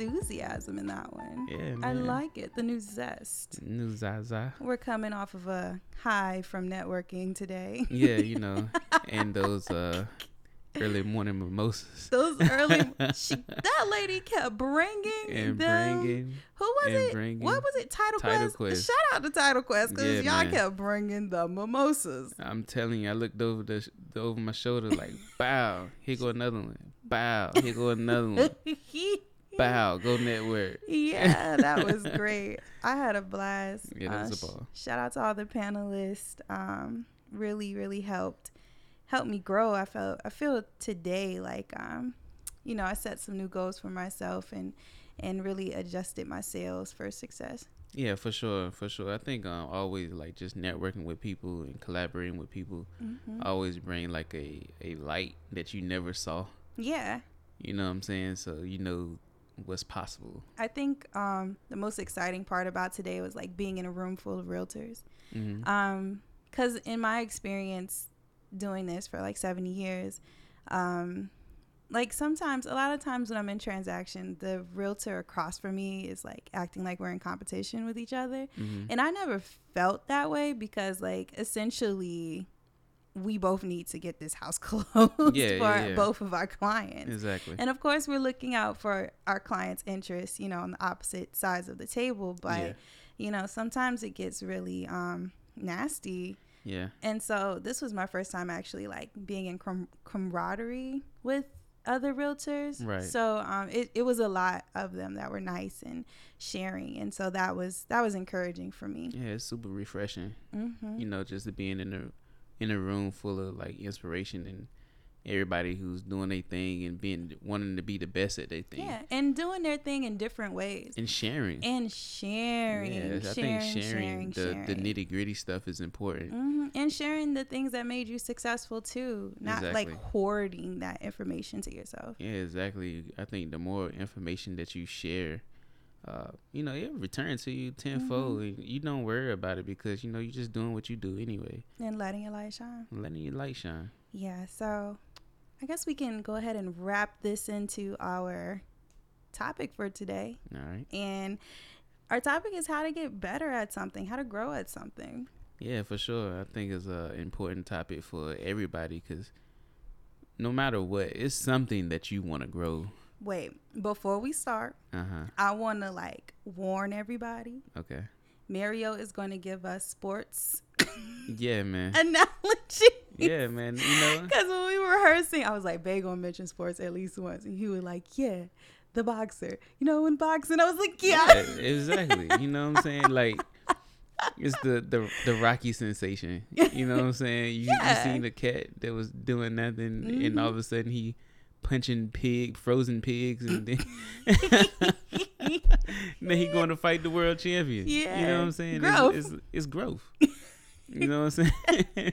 enthusiasm in that one. Yeah, I like it. The new zest. New Zaza. We're coming off of a high from networking today. Yeah, you know, and those uh early morning mimosas. Those early, she, that lady kept bringing and them. bringing Who was it? bringing What was it? Title, Title Quest? Quest. Shout out to Title Quest because Yeah, y'all man. kept bringing the mimosas. I'm telling you, I looked over the, the over my shoulder like, bow, here go another one. Bow, here go another one. Bow, go network. yeah, that was great. I had a blast. Yeah, that was a ball. shout out to all the panelists. Um, really, really helped helped me grow. I felt I feel today like um, you know, I set some new goals for myself and and really adjusted my sales for success. Yeah, for sure, for sure. I think um, always like just networking with people and collaborating with people hmm always bring like a a light that you never saw. Yeah, You know what I'm saying? So you know what's possible. I think um, the most exciting part about today was like being in a room full of realtors. hmm Um, cause in my experience doing this for like seven years, um, like sometimes, a lot of times when I'm in transaction, the realtor across from me is like acting like we're in competition with each other, hmm and I never felt that way because like essentially. We both need to get this house closed Yeah, for yeah, yeah. both of our clients. Exactly. And of course, we're looking out for our clients' interests, you know, on the opposite sides of the table. But, you know, sometimes it gets really um, nasty. yeah. And so this was my first time actually like being in com- camaraderie with other realtors. Right. So um, it, it was a lot of them that were nice and sharing. And so that was that was encouraging for me. Yeah, it's super refreshing. hmm You know, just being in a in a room full of like inspiration and everybody who's doing their thing and being wanting to be the best at their thing. Yeah. And doing their thing in different ways. And sharing. And sharing. Yes, I sharing, think sharing, sharing, the, the nitty gritty stuff is important. hmm And sharing the things that made you successful too, not like hoarding that information to yourself. Yeah, exactly. I think the more information that you share, uh, you know, it returns to you tenfold. Mm-hmm. You don't worry about it because you know you're just doing what you do anyway, And letting your light shine. letting your light shine. Yeah, so I guess we can go ahead and wrap this into our topic for today. All right. And our topic is how to get better at something, how to grow at something. Yeah, for sure. I think it's a important topic for everybody because no matter what, it's something that you want to grow. Wait, before we start, Uh huh. I want to like warn everybody. Okay. Mario is going to give us sports Yeah, man. analogy. Yeah, man. You know. Because when we were rehearsing, I was like, Bay gonna mention sports at least once. And he was like, Yeah, the boxer. You know, in boxing, I was like, Yeah. Yeah, exactly. You know what I'm saying? Like it's the the the Rocky sensation. You know what I'm saying? You, Yeah. you seen the cat that was doing nothing, and all of a sudden he punching pig, frozen pigs, and then, then he going to fight the world champion. Yeah, you know what I'm saying? Growth. It's, it's, it's growth. You know what I'm saying?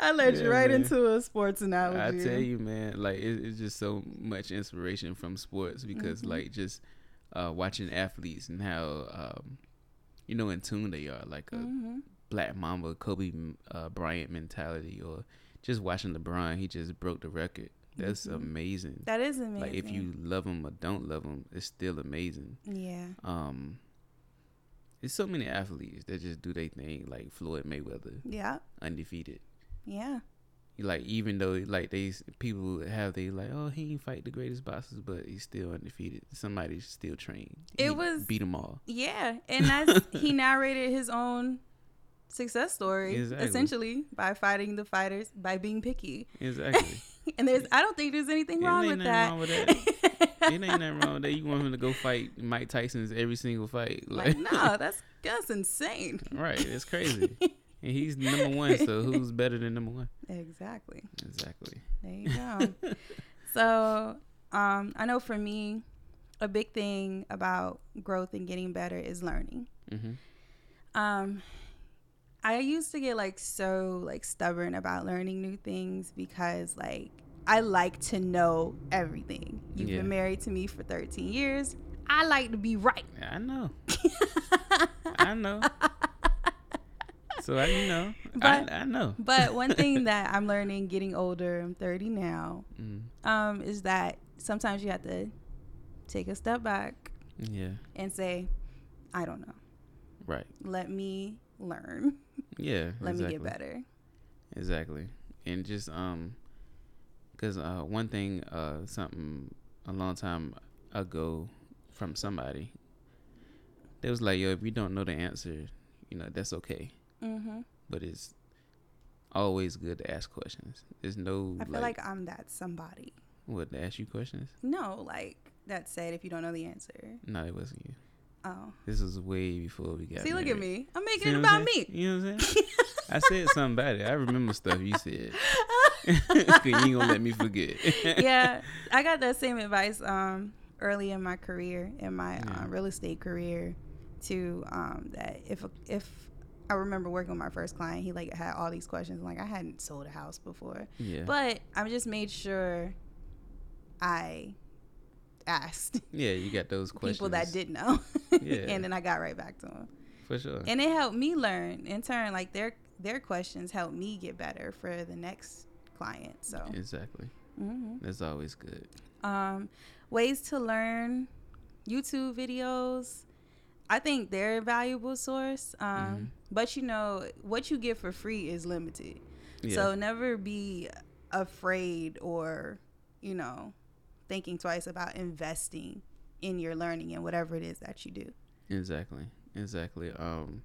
I led you right man. into a sports analogy. I tell you, man, like it, it's just so much inspiration from sports because, Mhm. like, just uh, watching athletes and how um, you know in tune they are, like a hmm Black Mamba, Kobe uh, Bryant mentality, or just watching LeBron, he just broke the record. That's Mhm. amazing. That is amazing. Like if you love him or don't love him, it's still amazing. Yeah. Um, there's so many athletes that just do their thing, like Floyd Mayweather, Yeah. undefeated. Yeah. like even though like they people have they like oh he ain't fight the greatest boxers but he's still undefeated somebody still trained It He was- beat them all Yeah. And that's he narrated his own success story Exactly. essentially by fighting the fighters by being picky. exactly And there's I don't think there's anything wrong with that. wrong with that. it ain't nothing wrong with that you want him to go fight Mike Tyson's every single fight like like, no, that's that's insane. right it's crazy and he's number one so who's better than number one Exactly. exactly There you go. so, um, I know for me, a big thing about growth and getting better is learning. hmm Um, I used to get like so like stubborn about learning new things because like I like to know everything. You've Yeah. been married to me for 13 years. I like to be right. I know I know so I you know But- I, I know But one thing that I'm learning getting older, I'm 30 now, mm. um, is that sometimes you have to take a step back Yeah. and say, I don't know. Right. Let me learn. Yeah. Let exactly. me get better. Exactly. And just um, cause uh, one thing uh, something a long time ago from somebody, they was like, yo, if you don't know the answer, you know that's okay, Mm-hmm. but it's always good to ask questions. There's no I feel like, like I'm that somebody. what to ask you questions. No, like that said, if you don't know the answer. No, it wasn't you. Oh. This was way before we got. See, look at me. I'm See making it about me. You know what I'm saying? I said something about it. I remember stuff you said. You ain't gonna let me forget. yeah, I got that same advice um, early in my career, in my Yeah. uh, real estate career, too. Um, that if if I remember working with my first client, he like had all these questions. Like I hadn't sold a house before, yeah. but I just made sure I asked yeah, you got those questions. people that didn't know, Yeah. and then I got right back to them, For sure. and it helped me learn in turn. Like their their questions helped me get better for the next client. So. exactly. hmm That's always good. um, ways to learn youtube videos i think they're a valuable source um, Mhm. but you know what you get for free is limited Yeah. so never be afraid or you know thinking twice about investing in your learning and whatever it is that you do exactly. Exactly. Um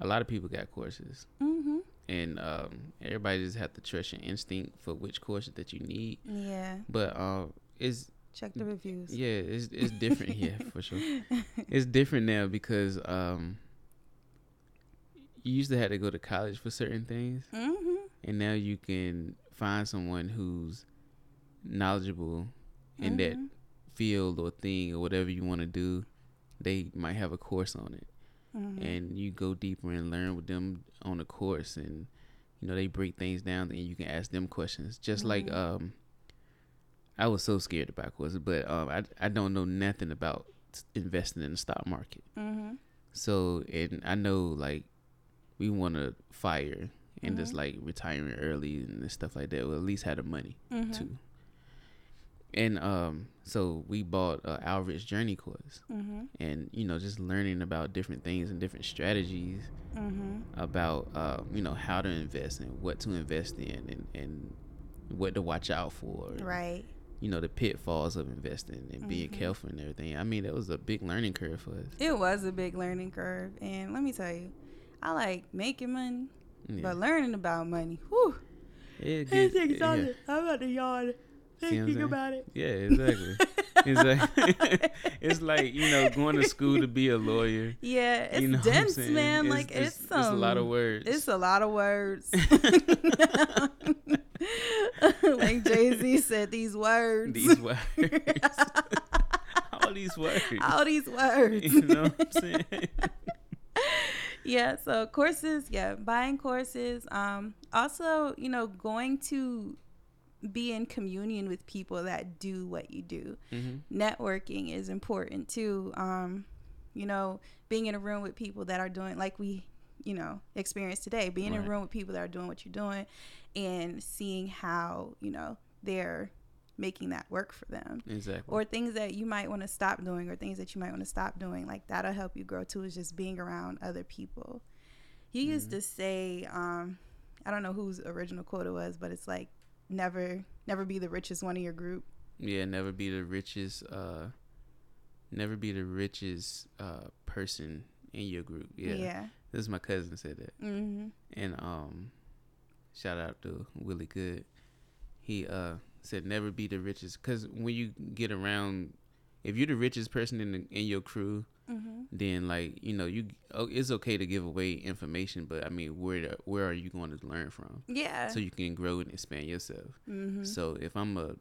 a lot of people got courses mm-hmm and um everybody just have to trust your instinct for which course that you need. yeah But um it's check the reviews yeah, it's it's different, yeah, for sure. It's different now because um you used to have to go to college for certain things mm-hmm and now you can find someone who's knowledgeable in that Mhm. field or thing or whatever you want to do they might have a course on it Mhm. and you go deeper and learn with them on the course and you know they break things down and you can ask them questions just like Mhm. um i was so scared about courses but um i, I don't know nothing about investing in the stock market Mhm. so and i know like we want to fire and just Mhm. like retiring early and stuff like that well at least have the money Mhm. too and um so we bought uh, our rich journey course Mhm. and you know just learning about different things and different strategies Mhm. about uh, you know how to invest and what to invest in and, and what to watch out for right you know the pitfalls of investing and being Mhm. careful and everything i mean that was a big learning curve for us It was a big learning curve, and let me tell you, I like making money, yeah. but learning about money, whew, it it's gets, yeah. exhausting. I'm about to yawn thinking about it. yeah exactly exactly it's like you know going to school to be a lawyer Yeah, it's you know dense, man. like it's, it's, some, it's a lot of words It's a lot of words. like Jay Z said, these words. these words all these words All these words. you know what i'm saying yeah so courses yeah buying courses um also you know going to be in communion with people that do what you do. Hmm networking is important too. Um you know being in a room with people that are doing like we you know experience today being in a room with people that are doing what you're doing and seeing how you know they're making that work for them. Exactly. Or things that you might want to stop doing or things that you might want to stop doing like that'll help you grow too is just being around other people. He used Mm-hmm. to say um i don't know whose original quote it was but it's like never never be the richest one in your group Yeah, never be the richest. Uh, never be the richest uh person in your group. Yeah, yeah, this is my cousin said that, Mm-hmm. and um, shout out to Willie Good. He uh said never be the richest because when you get around, if you're the richest person in the, in your crew, Mm-hmm. then like you know you oh, it's okay to give away information, but I mean where where are you going to learn from yeah so you can grow and expand yourself. mm-hmm. So if I'm a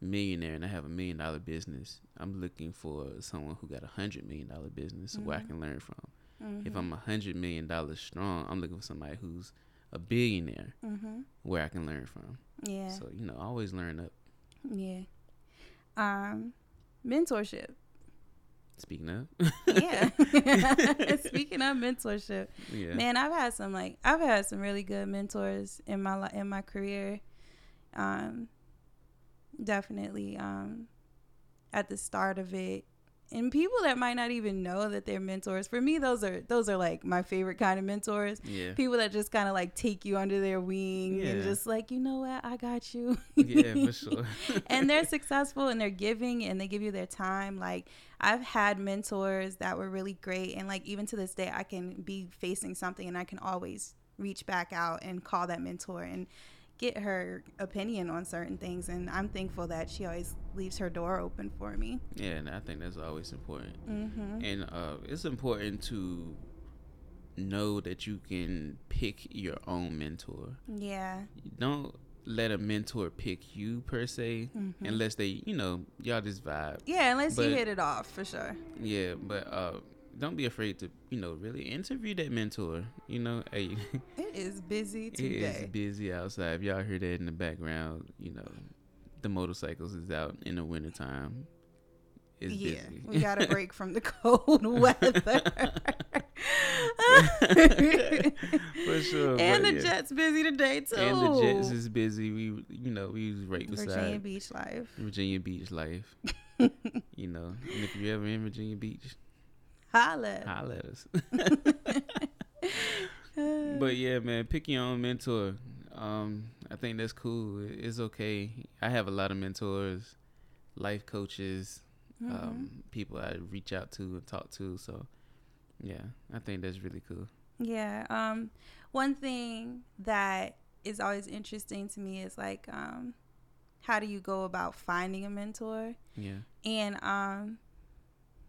millionaire and I have a million dollar business, I'm looking for someone who got a hundred million dollar business where I can learn from. mm-hmm. If I'm a hundred million dollars strong, I'm looking for somebody who's a billionaire mm-hmm. where I can learn from. yeah So you know, always learn up. yeah um mentorship Speaking of, yeah. Speaking of mentorship. Yeah, Man, I've had some like I've had some really good mentors in my in my career. Um, definitely um, at the start of it. And people that might not even know that they're mentors for me those are those are like my favorite kind of mentors. Yeah. people that just kind of like take you under their wing and just like you know what? I got you. Yeah, for sure. and they're successful and they're giving and they give you their time. Like i've had mentors that were really great and like even to this day i can be facing something and i can always reach back out and call that mentor and get her opinion on certain things and i'm thankful that she always leaves her door open for me yeah, and I think that's always important. mm-hmm. And uh, it's important to know that you can pick your own mentor. yeah Don't let a mentor pick you per se, Mhm. unless they, you know, y'all just vibe. yeah unless you hit it off for sure Yeah, but uh, don't be afraid to, you know, really interview that mentor. You know, hey, it is busy it today is busy outside. If y'all hear that in the background, you know, the motorcycles is out in the wintertime. It's yeah busy. we got a break from the cold weather For sure. and the yeah. Jets busy today too. And the Jets is busy. We, you know, we was right beside Virginia Beach life. Virginia Beach life. you know, and if you're ever in Virginia Beach, Holla. holla at us. but yeah, man, pick your own mentor. Um, I think that's cool. It's okay. I have a lot of mentors, life coaches, Mhm. um, people I reach out to and talk to. So, yeah, I think that's really cool. Yeah. Um, one thing that is always interesting to me is like, um, how do you go about finding a mentor? Yeah, And um,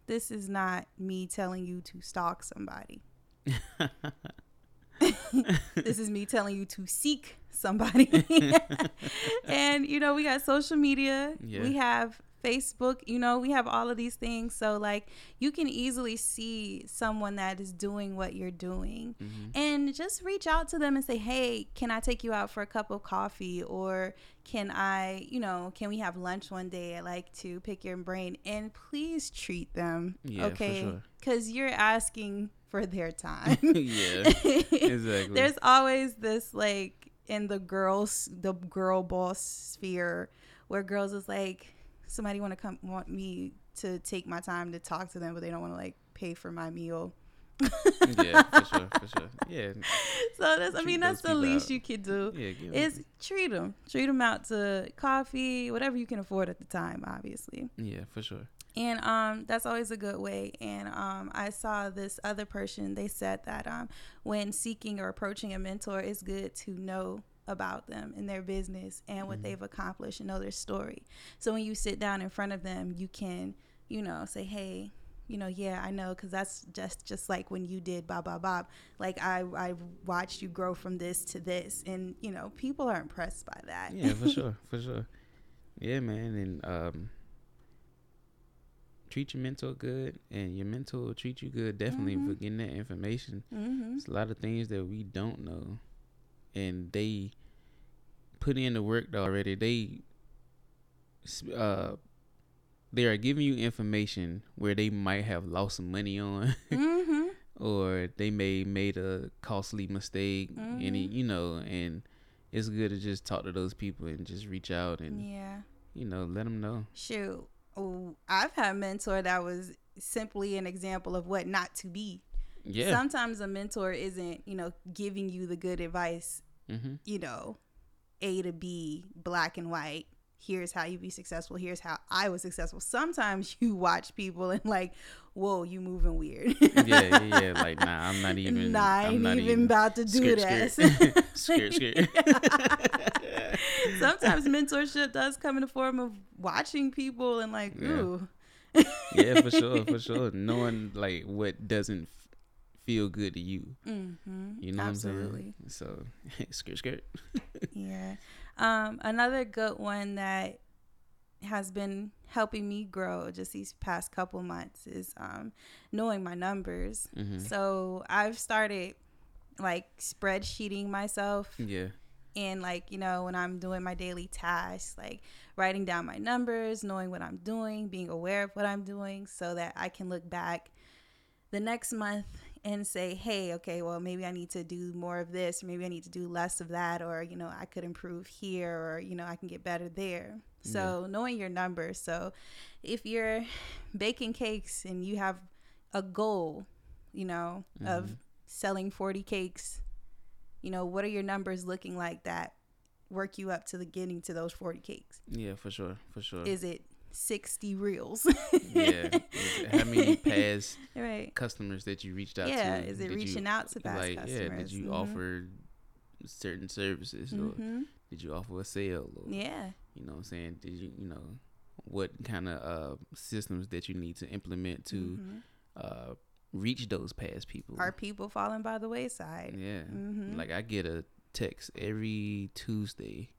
this is not me telling you to stalk somebody. this is me telling you to seek somebody. and you know, we got social media. Yeah. We have Facebook, you know, we have all of these things. So like you can easily see someone that is doing what you're doing hmm and just reach out to them and say, "Hey, can I take you out for a cup of coffee or can I, you know, can we have lunch one day? I like to pick your brain and please treat them, Yeah, okay? sure. Cuz you're asking for their time." yeah, exactly. There's always this like in the girls the girl boss sphere where girls is like somebody want to come want me to take my time to talk to them but they don't want to like pay for my meal. yeah, for sure, for sure. Yeah, So that's I mean that's the least out. you could do. yeah. Is treat them, treat them out to coffee, whatever you can afford at the time, obviously. yeah, for sure. And um, that's always a good way. And um, I saw this other person. They said that um, when seeking or approaching a mentor, it's good to know about them and their business and what Mhm. they've accomplished and know their story. So when you sit down in front of them, you can, you know, say, "Hey, you know, yeah, I know, because that's just just like when you did Bob Bob Bob. Like I I watched you grow from this to this, and you know, people are impressed by that. Yeah, for sure, for sure. Yeah, man, and um, treat your mentor good, and your mentor will treat you good. Definitely for Mhm. getting that information. hmm It's a lot of things that we don't know, and they put in the work already. They uh, they are giving you information where they might have lost some money on, hmm or they may made a costly mistake, and it, Mhm. you know, and it's good to just talk to those people and just reach out and Yeah. you know let them know. Shoot. Oh, I've had a mentor that was simply an example of what not to be. Yeah. Sometimes a mentor isn't, you know, giving you the good advice, mm-hmm. you know, A to B, black and white. Here's how you be successful. Here's how I was successful. Sometimes you watch people and like, whoa, you moving weird. yeah, yeah, yeah. Like, nah, I'm not even. nah, I I'm ain't not even about to do skirt, that. skirt. skirt. Sometimes mentorship does come in the form of watching people and like, Yeah. ooh. yeah, for sure, for sure. Knowing like what doesn't feel good to you. Mm-hmm. You know Absolutely. what I'm saying? So, skirt, skirt. yeah. Um, another good one that has been helping me grow just these past couple months is um, knowing my numbers. hmm So I've started like spreadsheeting myself Yeah. and like you know when i'm doing my daily tasks like writing down my numbers knowing what i'm doing being aware of what i'm doing so that i can look back the next month and say, hey, okay, well, maybe I need to do more of this, or maybe I need to do less of that, or, you know, I could improve here, or, you know, I can get better there. So, knowing your numbers. So, if you're baking cakes and you have a goal, you know, of mm-hmm. selling 40 cakes, you know, what are your numbers looking like that work you up to the getting to those 40 cakes? Yeah, for sure, for sure. Is it 60 reels? yeah. How many past right. customers that you reached out Yeah, to? Yeah, is it Did you- reaching out to past like, customers? yeah, did you Mhm. offer certain services or Mhm. did you offer a sale or Yeah. you know what I'm saying? Did you you know what kind of uh systems that you need to implement to Mhm. uh reach those past people? Are people falling by the wayside? Yeah. Mhm. Like I get a text every Tuesday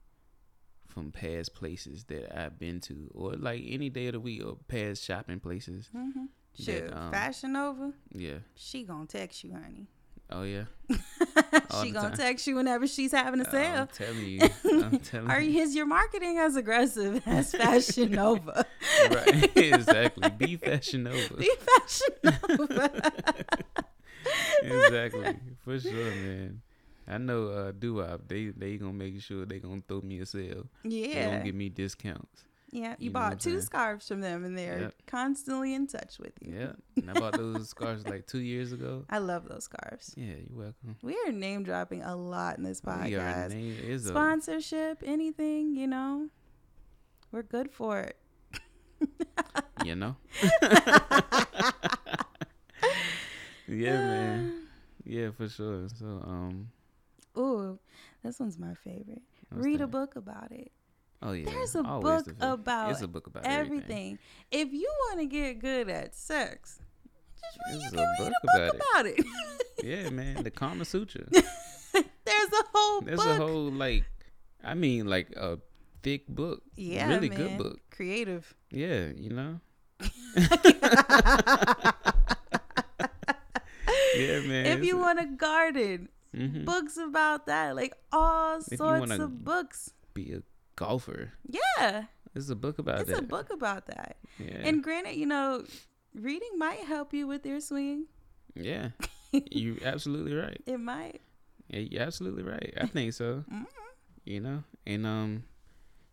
from past places that I've been to or like any day of the week or past shopping places. Mm-hmm. that, um, Fashion Nova, Yeah. she gonna text you, honey. Oh yeah. she gonna time. text you whenever she's having a I'm sale. telling you. I'm telling Are you. is your marketing as aggressive as Fashion Nova? right. exactly. Be Fashion Nova. Be Fashion Nova. exactly. For sure, man. I know uh doo they they gonna make sure they gonna throw me a sale. They yeah, gonna give me discounts. yeah. You, you know what I'm bought two scarves from them, and they're Yep. constantly in touch with you. Yeah. And I bought those scarves like two years ago. I love those scarves. Yeah, you're welcome. We are name dropping a lot in this podcast. name is a Sponsorship, anything, you know, we're good for it. you know. yeah, man. Yeah, for sure. So um Ooh, this one's my favorite. what's Read a book about it. Oh yeah. There's a always book about It's a book about Everything. everything. If you want to get good at sex, just read, you There's can a read book a book about about it. Yeah, man. The Kama Sutra. There's a whole There's book. a whole like I mean like a thick book. yeah, really man. good book. Creative. Yeah, you know. yeah, man. if you a- want a garden, mhm. books about that, like all you sorts of books. be a golfer. Yeah, There's a book about it's that. a book about that. Yeah. And granted, you know, reading might help you with your swing. yeah. You're absolutely right. It might. Yeah, you're absolutely right. I think so. Mhm. You know, and um,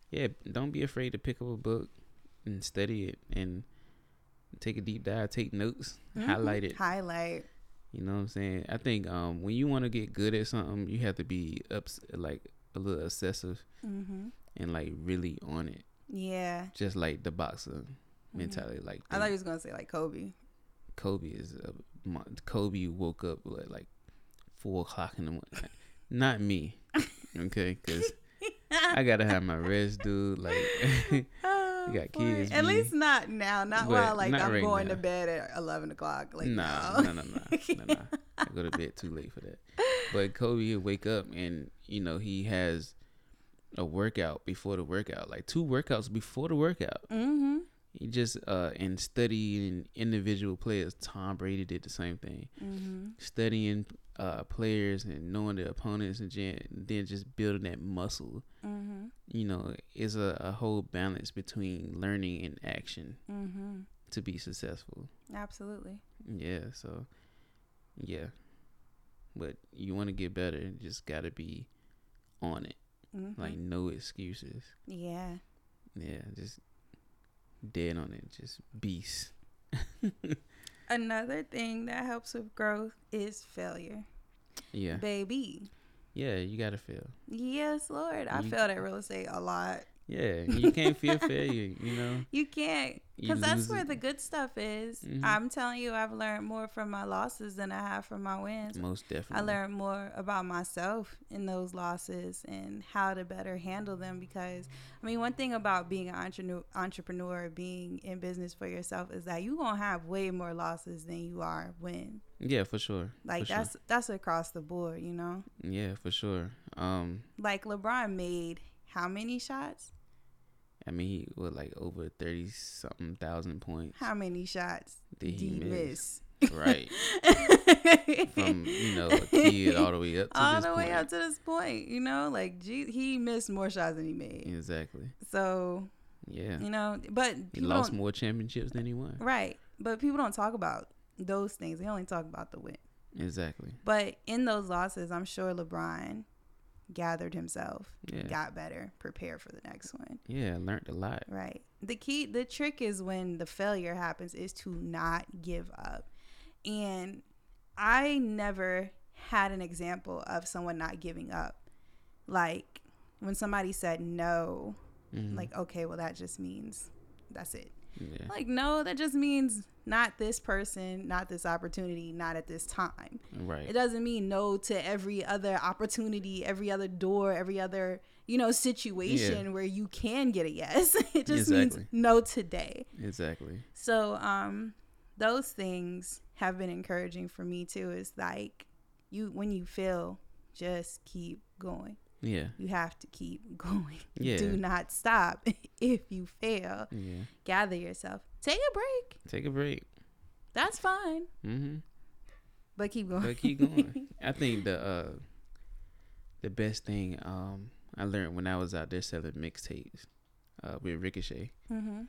yeah, don't be afraid to pick up a book and study it and take a deep dive, take notes, Mhm. highlight it. Highlight. You know what I'm saying? I think um, when you want to get good at something, you have to be ups like a little obsessive Mm-hmm. and like really on it, Yeah. just like the boxer mentality. Like Mm-hmm. I thought you was gonna say like Kobe. Kobe is a, Kobe woke up at like four o'clock in the morning. Not me, okay? Because I gotta have my rest, dude. Like, You got boy. kids, At B. least not now. Not But while like not I'm right going now. to bed at eleven o'clock. Like no. no, no, no, no, no. I go to bed too late for that. But Kobe would wake up and you know he has a workout before the workout, like two workouts before the workout. Mm-hmm. He just uh and studying individual players. Tom Brady did the same thing. Mm-hmm. Studying uh players and knowing the opponents and then just building that muscle. Mm-hmm. You know, is a, a whole balance between learning and action Mm-hmm. to be successful. Absolutely. Yeah, so yeah. But you want to get better, just got to be on it. Mm-hmm. Like no excuses. yeah. Yeah, just dead on it. Just beast. Another thing that helps with growth is failure, Yeah. baby. Yeah, you got to feel. Yes, Lord. I You- failed at real estate a lot. Yeah, you can't feel failure, you know? You can't, because that's where it. the good stuff is. Mhm. I'm telling you, I've learned more from my losses than I have from my wins. Most definitely. I learned more about myself in those losses and how to better handle them because I mean one thing about being an entrepreneur, entrepreneur being in business for yourself is that you're going to have way more losses than you are wins. Yeah, for sure. Like for sure. that's that's across the board, you know? Yeah, for sure. Um, Like LeBron made how many shots? I mean, he was like over thirty something thousand points. How many shots Did he miss? miss? right from you know a kid all the way up to all this the way point. up to this point, you know, like gee, he missed more shots than he made. Exactly. So, Yeah. you know, but He lost more championships than he won. Right. But people don't talk about those things. They only talk about the win. Exactly. But in those losses, I'm sure LeBron gathered himself, Yeah. got better, prepared for the next one. Yeah, learned a lot. Right. The key, the trick is when the failure happens, is to not give up. And I never had an example of someone not giving up. Like when somebody said no, Mhm. like, okay, well, that just means that's it. Yeah. Like, no, that just means not this person, not this opportunity, not at this time. right. It doesn't mean no to every other opportunity, every other door, every other, you know, situation where you can get a yes. it just means no today. exactly. So, um, those things have been encouraging for me too. Is like you when you feel, just keep going. Yeah. You have to keep going. Yeah. Do not stop if you fail. Yeah. Gather yourself. Take a break. Take a break. That's fine. Mm-hmm. But keep going. But keep going. I think the uh the best thing um I learned when I was out there selling mixtapes uh with Ricochet. mm-hmm.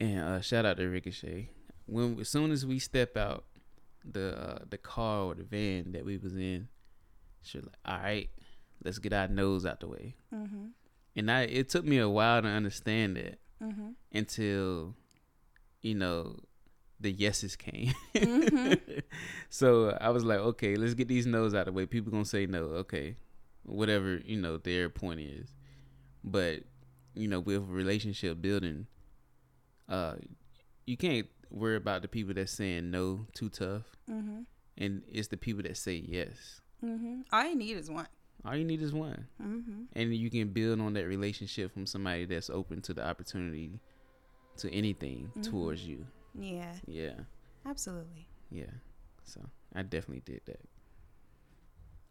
And uh shout out to Ricochet. When as soon as we step out the uh the car or the van that we was in, she was like, All right, let's get our nose out the way. Mm-hmm. And I it took me a while to understand that Mm-hmm. until you know the yeses came. Mm-hmm. so I was like, okay, let's get these no's out of the way. People gonna say no, okay, whatever you know their point is. But you know, with relationship building, uh, you can't worry about the people that's saying no too tough, Mm-hmm. and it's the people that say yes. Mm-hmm. All you need is one. All you need is one, Mm-hmm. and you can build on that relationship from somebody that's open to the opportunity to anything Mhm. towards you. Yeah, Yeah. absolutely. Yeah. So I definitely did that.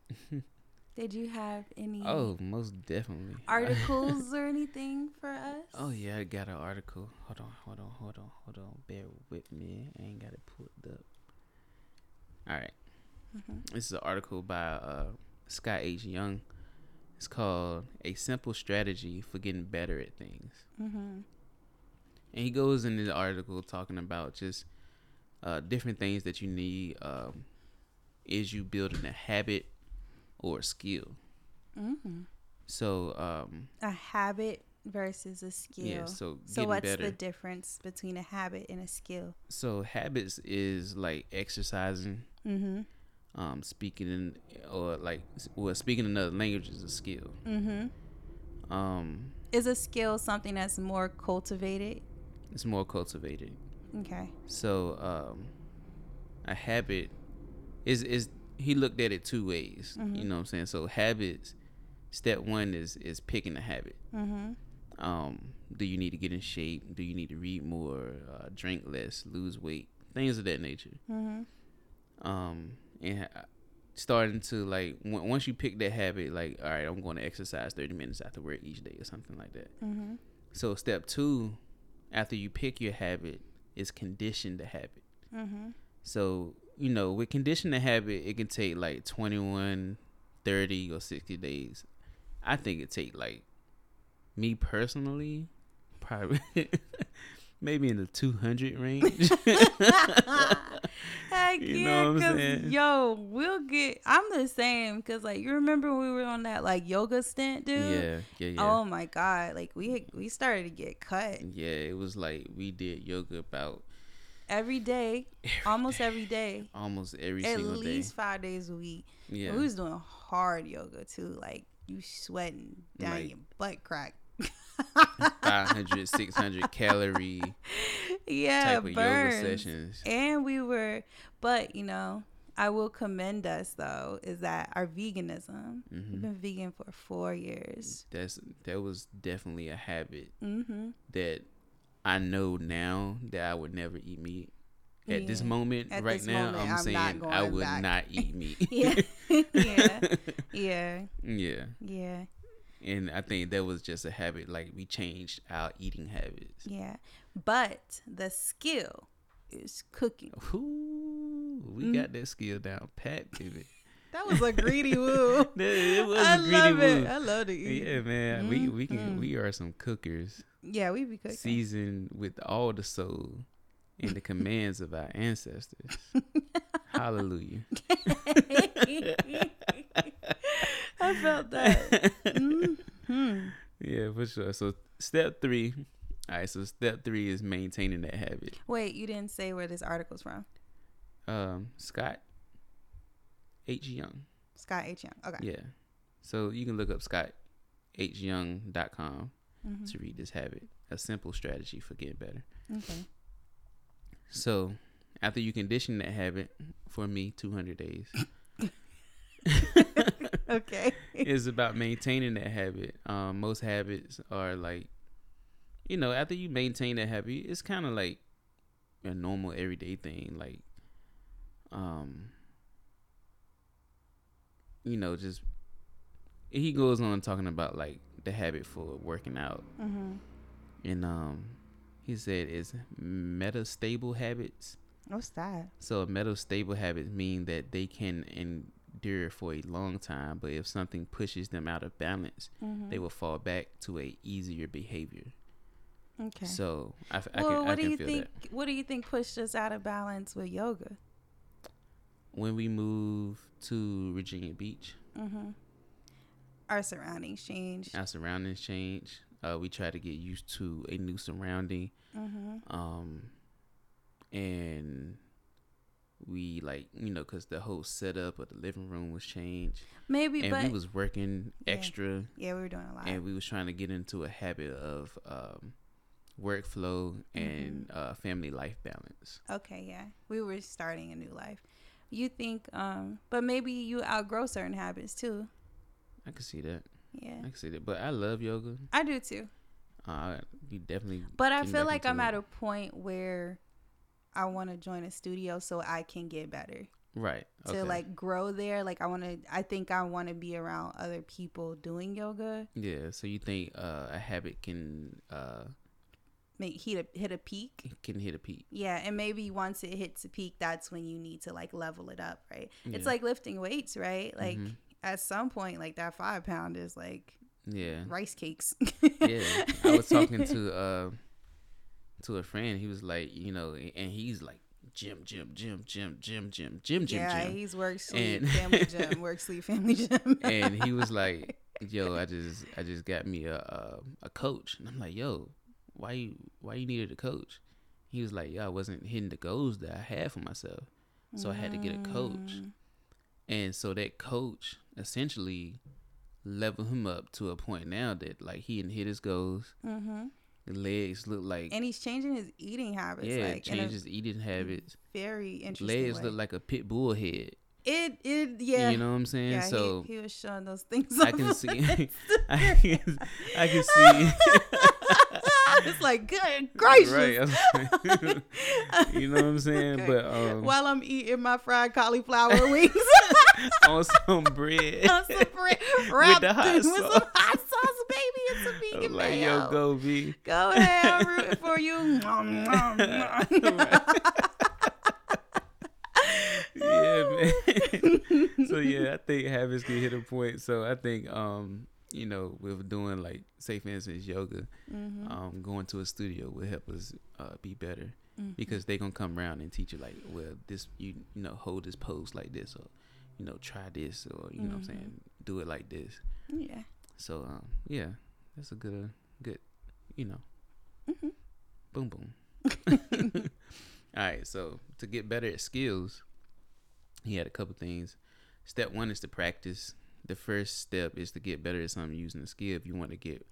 Did you have any Oh, most definitely. articles or anything for us? oh yeah, I got an article. Hold on, hold on, hold on, hold on. Bear with me. I ain't got it pulled up. All right. Mhm. This is an article by uh, Scott H. Young. It's called "A Simple Strategy for Getting Better at Things." Mm-hmm. And he goes in the article talking about just uh, different things that you need. Um, is you building a habit or a skill? Mm-hmm. So um, A habit versus a skill. yeah, so so what's better. the difference between a habit and a skill? so habits is like exercising, Mm-hmm. Um, speaking in or like well speaking another language is a skill. Mm-hmm. Um, Is a skill something that's more cultivated? it's more cultivated. Okay. So um, a habit is is he looked at it two ways. You Mhm. know what I'm saying? So habits, step one is is picking a habit. Mm-hmm. Um, do you need to get in shape? Do you need to read more? Uh, drink less? Lose weight? Things of that nature. Mm-hmm. um and starting to like w- once you pick that habit like all right i'm going to exercise 30 minutes after work each day or something like that Mm-hmm. so step two after you pick your habit is condition the habit Mm-hmm. so you know with condition the habit it can take like 21 30 or 60 days i think it take like me personally probably maybe in the 200 range Heck You yeah, know what I'm saying? yo, we'll get. I'm the same because like you remember when we were on that like yoga stint, dude. yeah yeah yeah Oh my god, like we we started to get cut Yeah, it was like we did yoga about every day, almost every day, almost every at single least five days a week. Yeah, We was doing hard yoga too, like you sweating down Like- your butt crack. 500, 600 calorie yeah, type of burns. yoga sessions. And we were, but you know, I will commend us though, is that our veganism. We've hmm been vegan for four years. That's that was definitely a habit Mm-hmm. that I know now that I would never eat meat. At this moment, At right this now, moment, I'm, I'm saying I would back. not eat meat. Yeah. yeah. Yeah. yeah. Yeah. And I think that was just a habit. Like we changed our eating habits. Yeah. But the skill is cooking. Ooh, we Mm. got that skill down pat, baby. That was a greedy woo. it was I a greedy love it. move. I love to eat. Yeah, man. We we can Mhm. we are some cookers, Yeah, we be cooking. seasoned with all the soul and the commands of our ancestors. Hallelujah. I felt that. hmm Yeah, for sure. So step three. All right. So step three is maintaining that habit. Wait, you didn't say where this article's from. Um, Scott H Young. Scott H. Young. Okay. Yeah. So you can look up scotthyoung.com Mhm. to read this habit. A simple strategy for getting better. Okay. So after you condition that habit, for me, 200 days. Okay. is about maintaining that habit. Um, most habits are like, you know, after you maintain that habit, it's kind of like a normal everyday thing. Like, um, you know, just he goes on talking about like the habit for working out, hmm and um, he said it's metastable habits. What's that? So metastable habits mean that they can endure for a long time, but if something pushes them out of balance, hmm they will fall back to a easier behavior. Okay. So I, f- I well, can, I what do you feel think? that. What do you think pushed us out of balance with yoga? When we move to Virginia Beach, hmm Our surroundings changed. our surroundings change. Uh, we try to get used to a new surrounding, hmm um, and we like you know because the whole setup of the living room was changed, Maybe, and but we was working Yeah. extra. yeah, we were doing a lot. and we was trying to get into a habit of um, workflow and Mm-hmm. uh, family life balance. Okay, yeah. We were starting a new life. You think um but maybe you outgrow certain habits too. I can see that. Yeah. I can see that. But I love yoga. I do too. Uh, you definitely. But I feel like I'm it. at a point where I want to join a studio so I can get better. right To okay. like grow there, like I want to I think I want to be around other people doing yoga. Yeah. So you think uh, a habit can uh, Make hit a hit a peak. can hit a peak? Yeah, and maybe once it hits a peak, that's when you need to like level it up, right? It's like lifting weights, right? Like Mhm. at some point, like that five pound is like Yeah. rice cakes. yeah. I was talking to uh, to a friend. He was like, you know, and he's like gym, gym, gym, gym, gym, gym, gym, gym. Yeah, he's work sleep and family gym, work sleep family gym. and he was like, "Yo, I just I just got me a a, a coach," and I'm like, "Yo, why you why you needed a coach?" He was like, "Yo, I wasn't hitting the goals that I had for myself, so mm. I had to get a coach." Mm. And so that coach essentially leveled him up to a point now that like he didn't hit his goals. Mm-hmm the legs look like And he's changing his eating habits. yeah, like changes eating habits. very interesting Legs way. look like a pit bull head. it. It yeah. You know what I'm saying? yeah, so he, he was showing those things. I can see, I can, I can see. it's like good gracious. Right. You know what I'm saying? Okay. But um, While I'm eating my fried cauliflower wings on some bread. on some bread, wrapped the with sauce. hot sauce, some I was like, yo, go V. Go ahead, I'm rooting for you. Yeah, man. so yeah, I think habits can hit a point. So I think um, you know, with doing like say for instance yoga, Mhm. um, going to a studio will help us uh, be better Mhm. because they gonna come around and teach you like, well, this you you know hold this pose like this or you know try this or you know what I'm saying do it like this. yeah. So um, yeah, that's a good, good, you know, Mhm. boom boom. All right, so to get better at skills, he had a couple things. Step one is to practice. The first step is to get better at something using a skill. If you want to get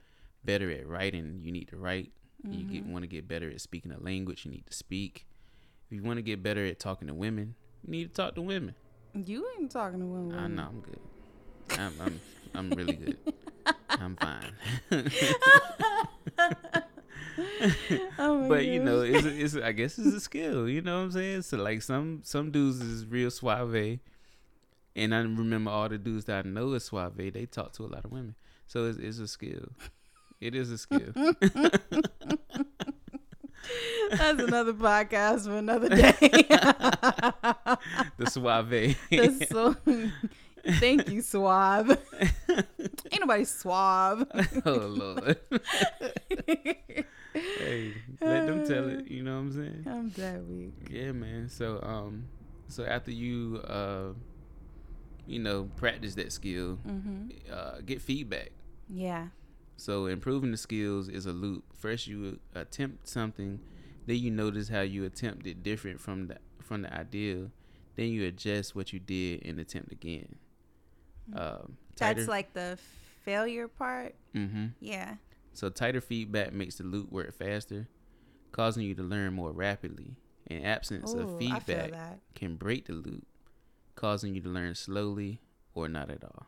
better at writing, you need to write. You get Mhm. want to get better at speaking a language, you need to speak. If you want to get better at talking to women, you need to talk to women. You ain't talking to women. I know I'm good. I'm I'm I'm really good. I'm fine. Oh my but you know, gosh. it's, it's I guess it's a skill. You know what I'm saying? So like some some dudes is real suave, and I remember all the dudes that I know is suave. They talk to a lot of women, so it's, it's a skill. It is a skill. That's another podcast for another day. the suave. So. Thank you, Suave. Ain't nobody suave. oh lord. hey, let them tell it. You know what I'm saying? I'm that weak. Yeah, man. So um, So after you, uh, you know, practice that skill, Mhm. uh, get feedback. Yeah. So improving the skills is a loop. First you attempt something, then you notice how you attempt it different from the from the ideal. Then you adjust what you did and attempt again. Um, That's like the failure part. mm-hmm. Yeah. So tighter feedback makes the loop work faster, causing you to learn more rapidly. And absence Ooh, of feedback can break the loop, causing you to learn slowly or not at all.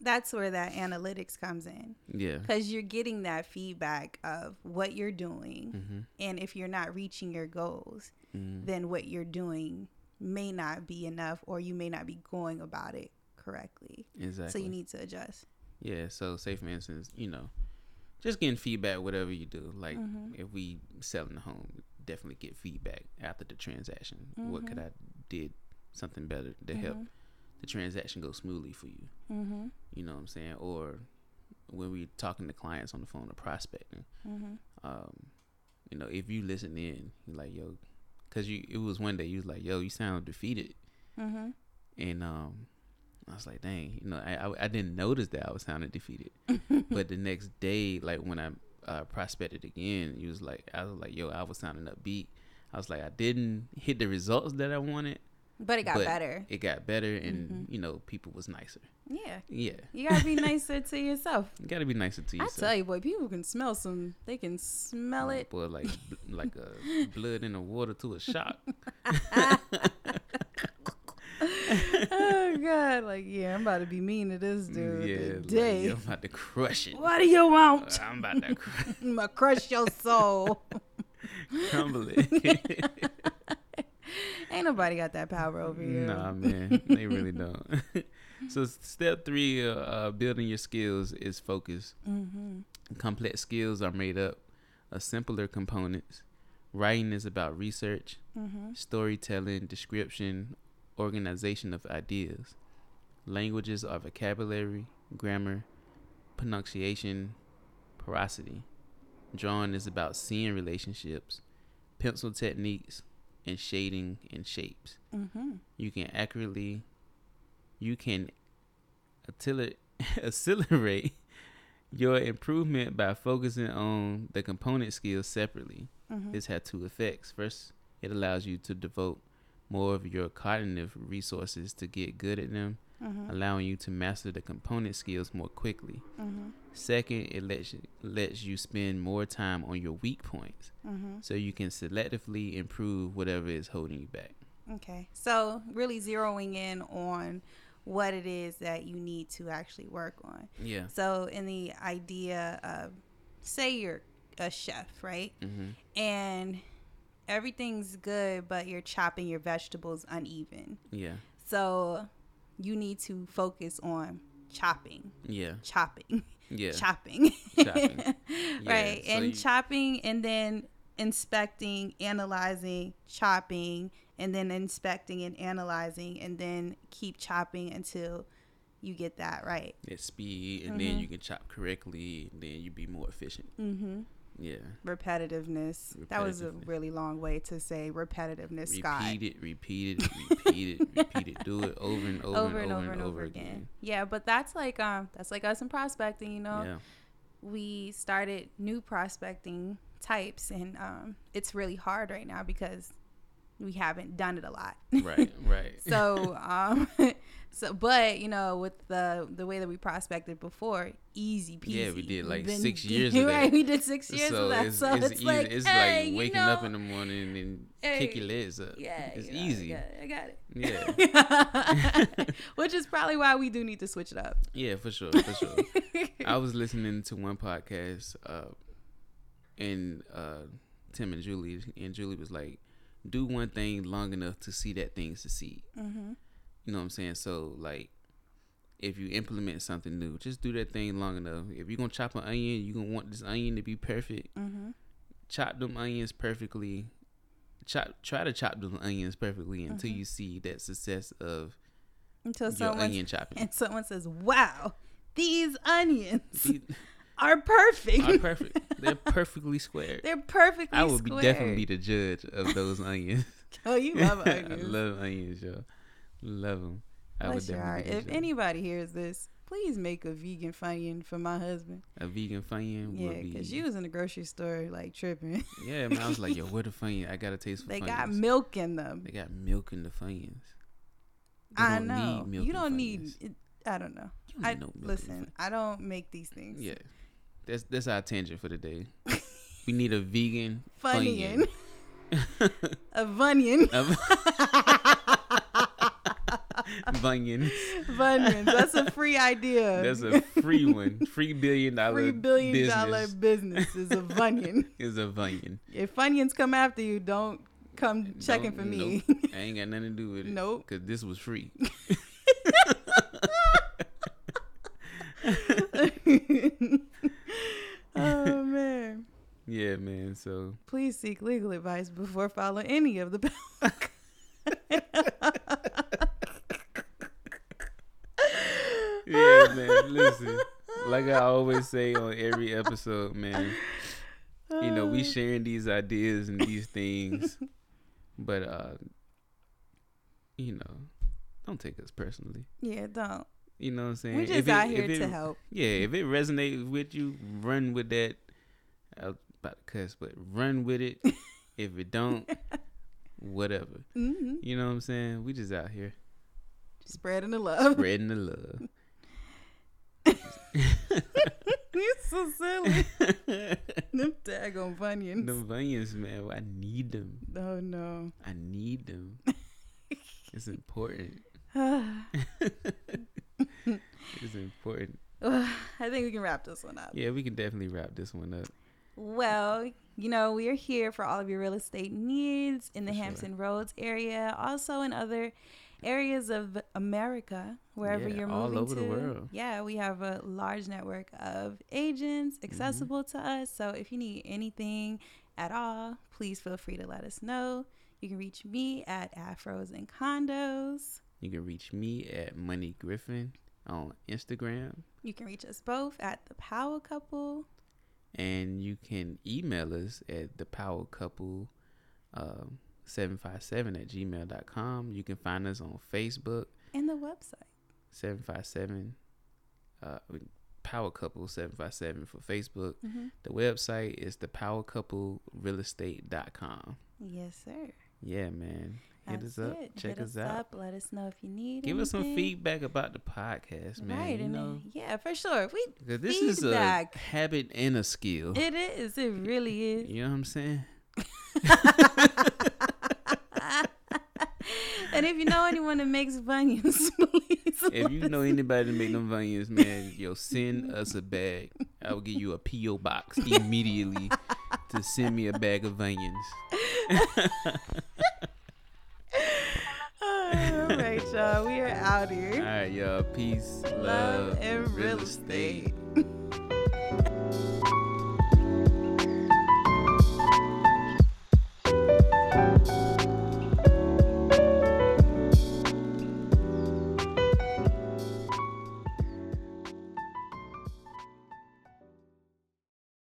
That's where that analytics comes in. Yeah. Because you're getting that feedback of what you're doing. Mm-hmm. And if you're not reaching your goals, Mm-hmm. then what you're doing may not be enough or you may not be going about it correctly. Exactly. So you need to adjust. Yeah, so say for instance, you know, just getting feedback, whatever you do. Like Mhm. if we selling a home, definitely get feedback after the transaction. What could I did something better to help the transaction go smoothly for you? Mm-hmm. You know what I'm saying? Or when we talking to clients on the phone or prospecting, Mm-hmm. um, you know, if you listen in, you're like, yo, cause you it was one day you was like, yo, you sound defeated, Mm-hmm. and um, I was like, dang, you know, I, I, I didn't notice that I was sounding defeated. but the next day, like when I uh, prospected again, he was like, I was like, yo, I was sounding upbeat. I was like, I didn't hit the results that I wanted. But it got but better. It got better, and Mhm. you know, people was nicer. Yeah. Yeah, You gotta be nicer to yourself. you gotta be nicer to yourself. I tell you, boy, people can smell some. They can smell it. boy, like like a blood in the water to a shock. God! Like, yeah, I'm about to be mean to this dude yeah, like, today. yo, I'm about to crush it. what do you want? I'm about to cr- I'm gonna crush your soul. crumble it. Ain't nobody got that power over you. Nah, man, they really don't. so step three, uh, uh, building your skills is focus. Mm-hmm. Complex skills are made up of simpler components. Writing is about research, Mm-hmm. storytelling, description, organization of ideas. Languages are vocabulary, grammar, pronunciation, porosity. Drawing is about seeing relationships, pencil techniques, and shading and shapes. Mm-hmm. You can accurately, you can accelerate your improvement by focusing on the component skills separately. Mm-hmm. This had two effects. First, it allows you to devote more of your cognitive resources to get good at them, Mm-hmm. allowing you to master the component skills more quickly. Mm-hmm. Second, it lets you, lets you spend more time on your weak points Mm-hmm. so you can selectively improve whatever is holding you back. Okay. So really zeroing in on what it is that you need to actually work on. Yeah. So in the idea of say you're a chef, right? Mm-hmm. And everything's good, but you're chopping your vegetables uneven. Yeah. So you need to focus on chopping, Yeah. chopping, Yeah. chopping. Chopping. right. so and you- chopping and then inspecting, analyzing, chopping, and then inspecting and analyzing, and then keep chopping until you get that right. At speed, and then Mhm. you can chop correctly, and then you be more efficient. Mm-hmm. Yeah. Repetitiveness. That was a really long way to say repetitiveness, Scott. Repeat it, repeat it, repeat it, repeat it. Do it over and over, over and over and over again. Yeah, but that's like um that's like us in prospecting, you know. Yeah. We started new prospecting types and um it's really hard right now because we haven't done it a lot. Right. Right. so um so but you know with the the way that we prospected before easy peasy Yeah, we did, like, been- six years of right we did six years so of that it's, so it's, it's, easy. like it's hey, like you waking know, up in the morning and kick your legs up. yeah It's you know, easy. I got it, Yeah. I got it. which is probably why we do need to switch it up Yeah, for sure, for sure. I was listening to one podcast, uh, and uh, Tim and Julie, and Julie was like, "Do one thing long enough to see that thing succeed." mm-hmm. You know what I'm saying? So like, if you implement something new, just do that thing long enough. If you're gonna chop an onion, you're gonna want this onion to be perfect. Mm-hmm. Chop them onions perfectly. Chop, try to chop them onions perfectly until Mhm. you see that success of until someone onion chopping. and someone says wow these onions These are perfect are perfect. They're perfectly squared. they're perfectly I would be definitely be the judge of those onions. oh, you love onions. I love onions, yo. Love them. I would Bless definitely If anybody hears this, please make a vegan funyun for my husband. a vegan funyun Yeah, would be. because you was in the grocery store like tripping. yeah, man. I was like, yo, where the funyun? I got a taste for they funyuns. got milk in them. They got milk in the funyuns. They I know. You don't need. It, I don't know. You don't I need no milk listen. I don't make these things. Yeah, that's that's our tangent for the day. we need a vegan Funyun. funyun. a vunyun. Funyun. Funyuns. That's a free idea. That's a free one. Free billion dollar free billion business dollar business is a vunyun. is a Funyun. if Funyuns come after you, don't come checking Don't- for me. nope. I ain't got nothing to do with it. Nope. Cause this was free. oh man. Yeah, man. So Please seek legal advice before following any of the yeah, man. Listen, like I always say on every episode, man. You know, we sharing these ideas and these things, but uh, you know, don't take us personally. Yeah, don't. You know what I'm saying? We're just If it- out if here it- to help. Yeah, if it resonates with you, run with that. I was about to cuss, but run with it. if it don't, whatever. hmm You know what I'm saying? We just out here Spreading the love. spreading the love. You're so silly. Them daggone Funyuns. Them Funyuns, man. I need them. Oh no. I need them. it's important. It's important. I think we can wrap this one up. Yeah, we can definitely wrap this one up. Well, you know, we are here for all of your real estate needs in the For sure. Hampton Roads area, also in other areas of America, wherever Yeah, you're all moving over to. the world. Yeah, we have a large network of agents Mm-hmm. accessible to us. So if you need anything at all, please feel free to let us know. You can reach me at Afros and Condos. You can reach me at Money Griffin on Instagram, You can reach us both at the Power Couple. and you can email us at the Power Couple um, 757 at gmail.com. You can find us on Facebook, And the website. 757 uh, Power Couple 757 for Facebook. Mm-hmm. The website is the Power Couple Realestate.com. Yes, sir. Yeah, man. Hit That's us up. it. Check Hit us out. Up. Let us know if you need. Give us some feedback about the podcast, man. right, you and know, yeah, for sure. We this is a feedback. habit and a skill. it is. It really is. You know what I'm saying? and if you know anyone that makes bunions, please. If you know anybody that make them onions, man, yo, send us a bag. I will give you a PO box immediately to send me a bag of onions. All right, y'all. We are out here. All right, y'all. Peace, love, Love and real estate.